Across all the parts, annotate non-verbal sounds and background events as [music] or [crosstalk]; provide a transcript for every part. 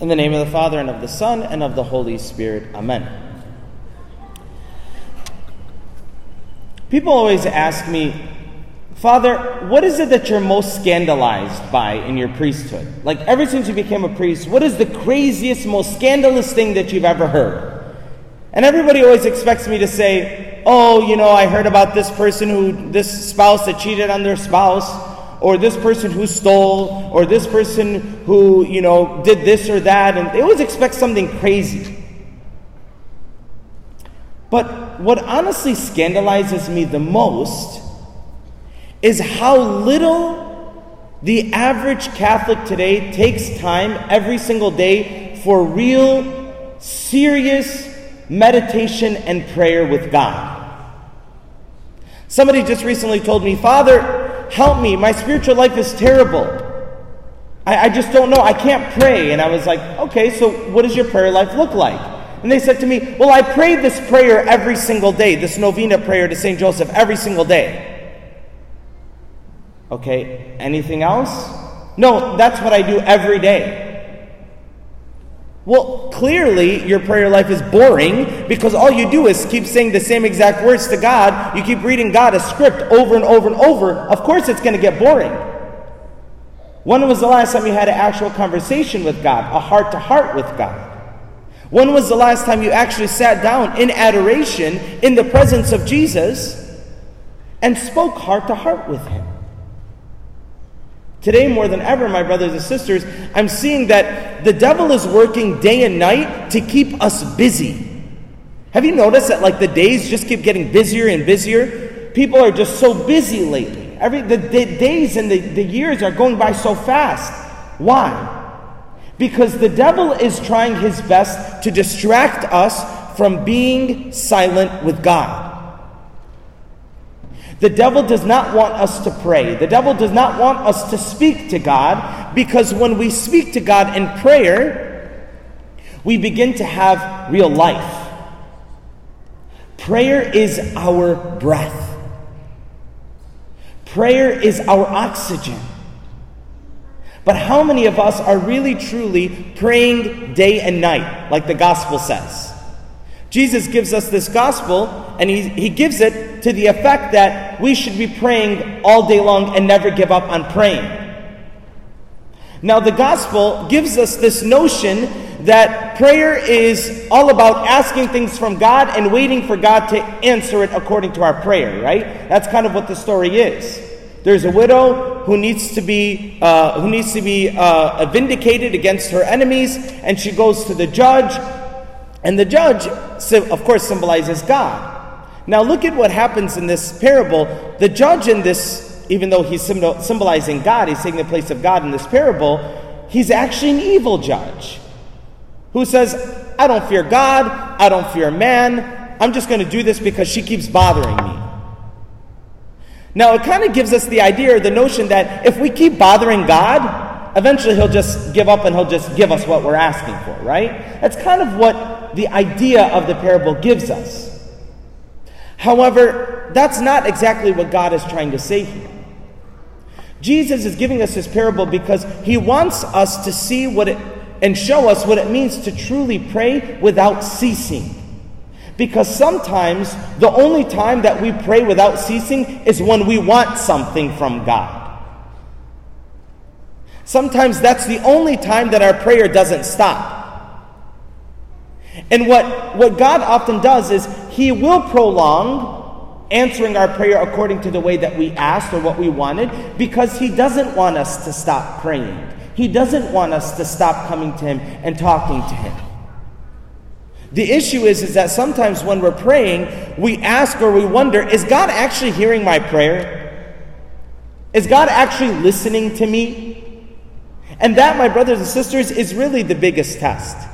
In the name of the Father, and of the Son, and of the Holy Spirit. Amen. People always ask me, Father, what is it that you're most scandalized by in your priesthood? Like, ever since you became a priest, what is the craziest, most scandalous thing that you've ever heard? And everybody always expects me to say, Oh, you know, I heard about this person who, this spouse that cheated on their spouse or this person who stole, or this person who, you know, did this or that, and they always expect something crazy. But what honestly scandalizes me the most is how little the average Catholic today takes time every single day for real, serious meditation and prayer with God. Somebody just recently told me, Father, help me. My spiritual life is terrible. I, I just don't know. I can't pray. And I was like, okay, so what does your prayer life look like? And they said to me, well, I pray this prayer every single day, this novena prayer to St. Joseph every single day. Okay, anything else? No, that's what I do every day. Well, clearly your prayer life is boring because all you do is keep saying the same exact words to God. You keep reading God a script over and over and over. Of course, it's going to get boring. When was the last time you had an actual conversation with God, a heart to heart with God? When was the last time you actually sat down in adoration in the presence of Jesus and spoke heart to heart with Him? Today, more than ever, my brothers and sisters, I'm seeing that the devil is working day and night to keep us busy. Have you noticed that, like, the days just keep getting busier and busier? People are just so busy lately. Every, the, the days and the, the years are going by so fast. Why? Because the devil is trying his best to distract us from being silent with God. The devil does not want us to pray. The devil does not want us to speak to God because when we speak to God in prayer, we begin to have real life. Prayer is our breath, prayer is our oxygen. But how many of us are really truly praying day and night, like the gospel says? Jesus gives us this gospel, and he, he gives it to the effect that we should be praying all day long and never give up on praying. Now, the gospel gives us this notion that prayer is all about asking things from God and waiting for God to answer it according to our prayer, right? That's kind of what the story is. There's a widow who needs to be uh, who needs to be uh, vindicated against her enemies, and she goes to the judge, and the judge, of course, symbolizes God. Now, look at what happens in this parable. The judge in this, even though he's symbolizing God, he's taking the place of God in this parable, he's actually an evil judge who says, I don't fear God, I don't fear man, I'm just going to do this because she keeps bothering me. Now, it kind of gives us the idea or the notion that if we keep bothering God, eventually he'll just give up and he'll just give us what we're asking for, right? That's kind of what the idea of the parable gives us. However, that's not exactly what God is trying to say here. Jesus is giving us this parable because he wants us to see what it and show us what it means to truly pray without ceasing. Because sometimes the only time that we pray without ceasing is when we want something from God. Sometimes that's the only time that our prayer doesn't stop. And what, what God often does is He will prolong answering our prayer according to the way that we asked or what we wanted because He doesn't want us to stop praying. He doesn't want us to stop coming to Him and talking to Him. The issue is, is that sometimes when we're praying, we ask or we wonder, is God actually hearing my prayer? Is God actually listening to me? And that, my brothers and sisters, is really the biggest test.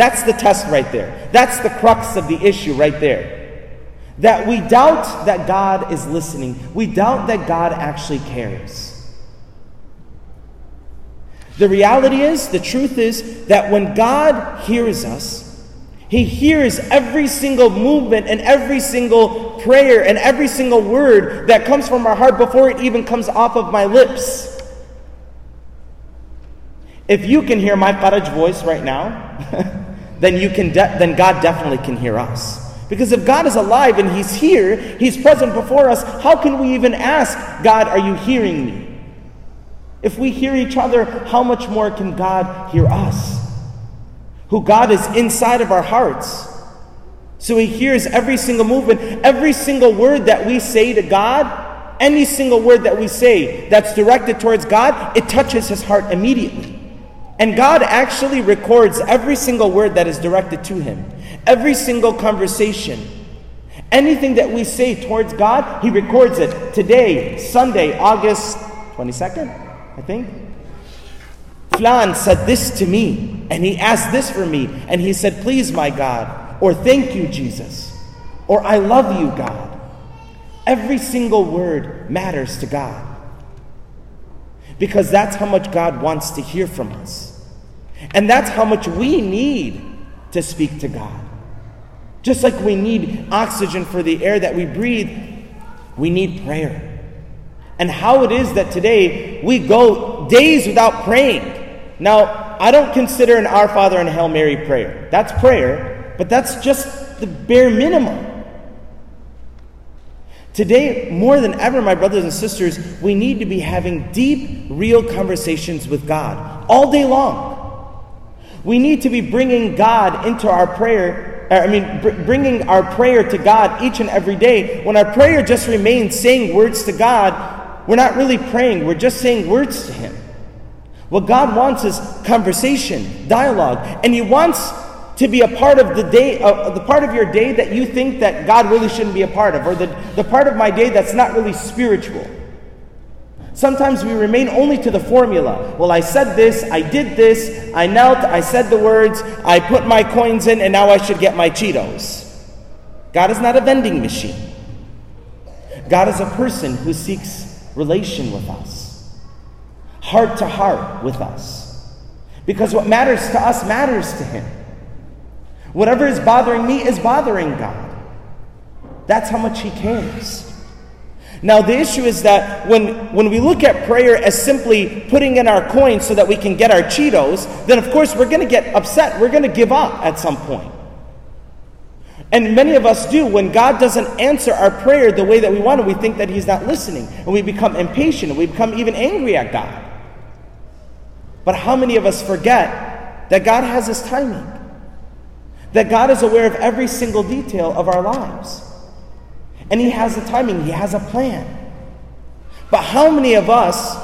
That's the test right there. That's the crux of the issue right there. That we doubt that God is listening, we doubt that God actually cares. The reality is, the truth is, that when God hears us, He hears every single movement and every single prayer and every single word that comes from our heart before it even comes off of my lips. If you can hear my Faraj voice right now, [laughs] then you can de- then God definitely can hear us. Because if God is alive and He's here, He's present before us, how can we even ask, God, are you hearing me? If we hear each other, how much more can God hear us? Who God is inside of our hearts. So He hears every single movement, every single word that we say to God, any single word that we say that's directed towards God, it touches His heart immediately. And God actually records every single word that is directed to Him, every single conversation. Anything that we say towards God, He records it. Today, Sunday, August 22nd, I think. Flan said this to me, and he asked this for me, and he said, Please, my God, or thank you, Jesus, or I love you, God. Every single word matters to God because that's how much God wants to hear from us. And that's how much we need to speak to God. Just like we need oxygen for the air that we breathe, we need prayer. And how it is that today we go days without praying. Now, I don't consider an Our Father and Hail Mary prayer. That's prayer, but that's just the bare minimum. Today, more than ever, my brothers and sisters, we need to be having deep, real conversations with God all day long. We need to be bringing God into our prayer. Uh, I mean, br- bringing our prayer to God each and every day. When our prayer just remains saying words to God, we're not really praying, we're just saying words to Him. What God wants is conversation, dialogue, and He wants to be a part of the day, uh, the part of your day that you think that God really shouldn't be a part of, or the, the part of my day that's not really spiritual. Sometimes we remain only to the formula. Well, I said this, I did this, I knelt, I said the words, I put my coins in, and now I should get my Cheetos. God is not a vending machine. God is a person who seeks relation with us, heart to heart with us. Because what matters to us matters to Him. Whatever is bothering me is bothering God. That's how much He cares. Now, the issue is that when, when we look at prayer as simply putting in our coins so that we can get our Cheetos, then of course we're going to get upset. We're going to give up at some point. And many of us do. When God doesn't answer our prayer the way that we want it, we think that He's not listening. And we become impatient and we become even angry at God. But how many of us forget that God has His timing? That God is aware of every single detail of our lives. And He has a timing, He has a plan. But how many of us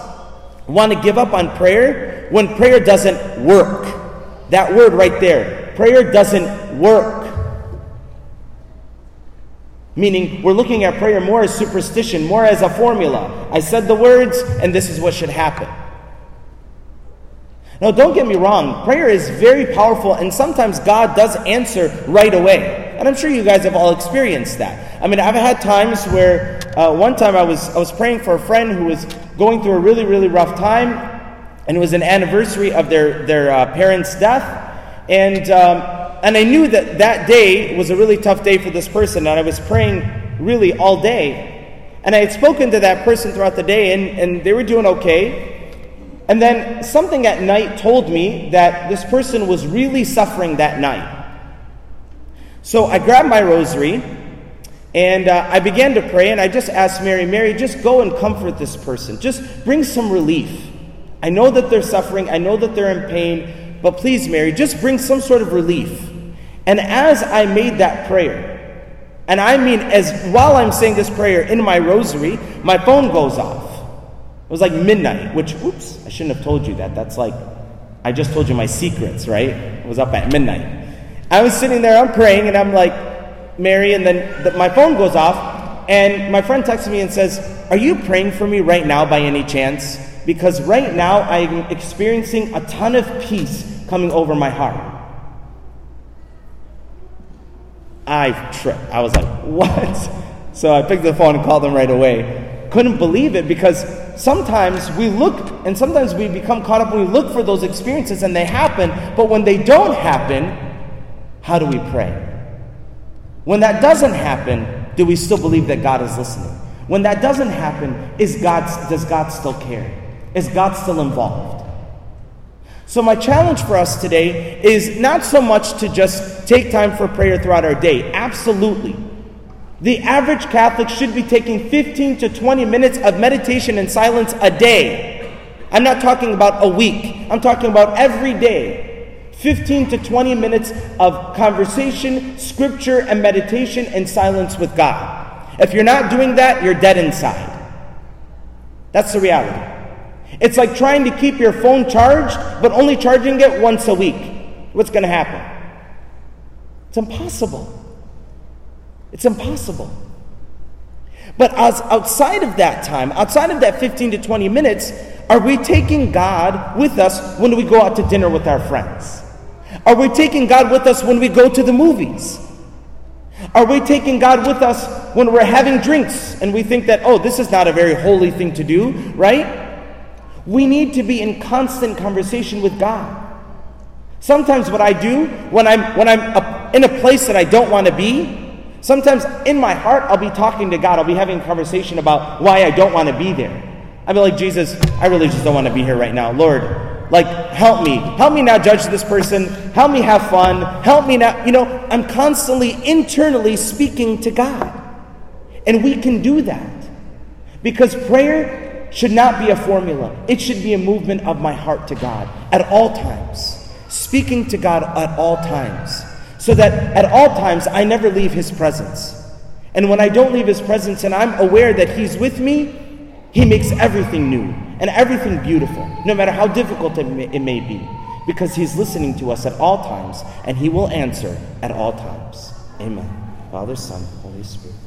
want to give up on prayer when prayer doesn't work? That word right there prayer doesn't work. Meaning, we're looking at prayer more as superstition, more as a formula. I said the words, and this is what should happen. Now, don't get me wrong, prayer is very powerful, and sometimes God does answer right away. And I'm sure you guys have all experienced that. I mean, I've had times where uh, one time I was, I was praying for a friend who was going through a really, really rough time, and it was an anniversary of their, their uh, parents' death. And, um, and I knew that that day was a really tough day for this person, and I was praying really all day. And I had spoken to that person throughout the day, and, and they were doing okay. And then something at night told me that this person was really suffering that night. So I grabbed my rosary and uh, I began to pray, and I just asked Mary, Mary, just go and comfort this person. Just bring some relief. I know that they're suffering, I know that they're in pain, but please, Mary, just bring some sort of relief. And as I made that prayer, and I mean, as while I'm saying this prayer in my rosary, my phone goes off. It was like midnight, which, oops, I shouldn't have told you that. That's like, I just told you my secrets, right? It was up at midnight. I was sitting there, I'm praying, and I'm like, Mary, and then the, my phone goes off, and my friend texts me and says, Are you praying for me right now by any chance? Because right now I'm experiencing a ton of peace coming over my heart. I tripped. I was like, [laughs] What? So I picked the phone and called them right away. Couldn't believe it because sometimes we look and sometimes we become caught up when we look for those experiences and they happen, but when they don't happen, how do we pray? When that doesn't happen, do we still believe that God is listening? When that doesn't happen, is God, does God still care? Is God still involved? So, my challenge for us today is not so much to just take time for prayer throughout our day. Absolutely. The average Catholic should be taking 15 to 20 minutes of meditation and silence a day. I'm not talking about a week, I'm talking about every day. 15 to 20 minutes of conversation, scripture, and meditation and silence with God. If you're not doing that, you're dead inside. That's the reality. It's like trying to keep your phone charged, but only charging it once a week. What's going to happen? It's impossible. It's impossible. But as outside of that time, outside of that 15 to 20 minutes, are we taking God with us when we go out to dinner with our friends? Are we taking God with us when we go to the movies? Are we taking God with us when we're having drinks and we think that, oh, this is not a very holy thing to do, right? We need to be in constant conversation with God. Sometimes what I do when I'm when I'm in a place that I don't want to be, sometimes in my heart I'll be talking to God. I'll be having a conversation about why I don't want to be there. I'll be like, Jesus, I really just don't want to be here right now. Lord, like help me. Help me not judge this person. Help me have fun. Help me not, you know, I'm constantly internally speaking to God. And we can do that. Because prayer should not be a formula. It should be a movement of my heart to God at all times, speaking to God at all times, so that at all times I never leave His presence. And when I don't leave His presence and I'm aware that He's with me, He makes everything new and everything beautiful, no matter how difficult it may, it may be, because He's listening to us at all times and He will answer at all times. Amen. Father, Son, Holy Spirit.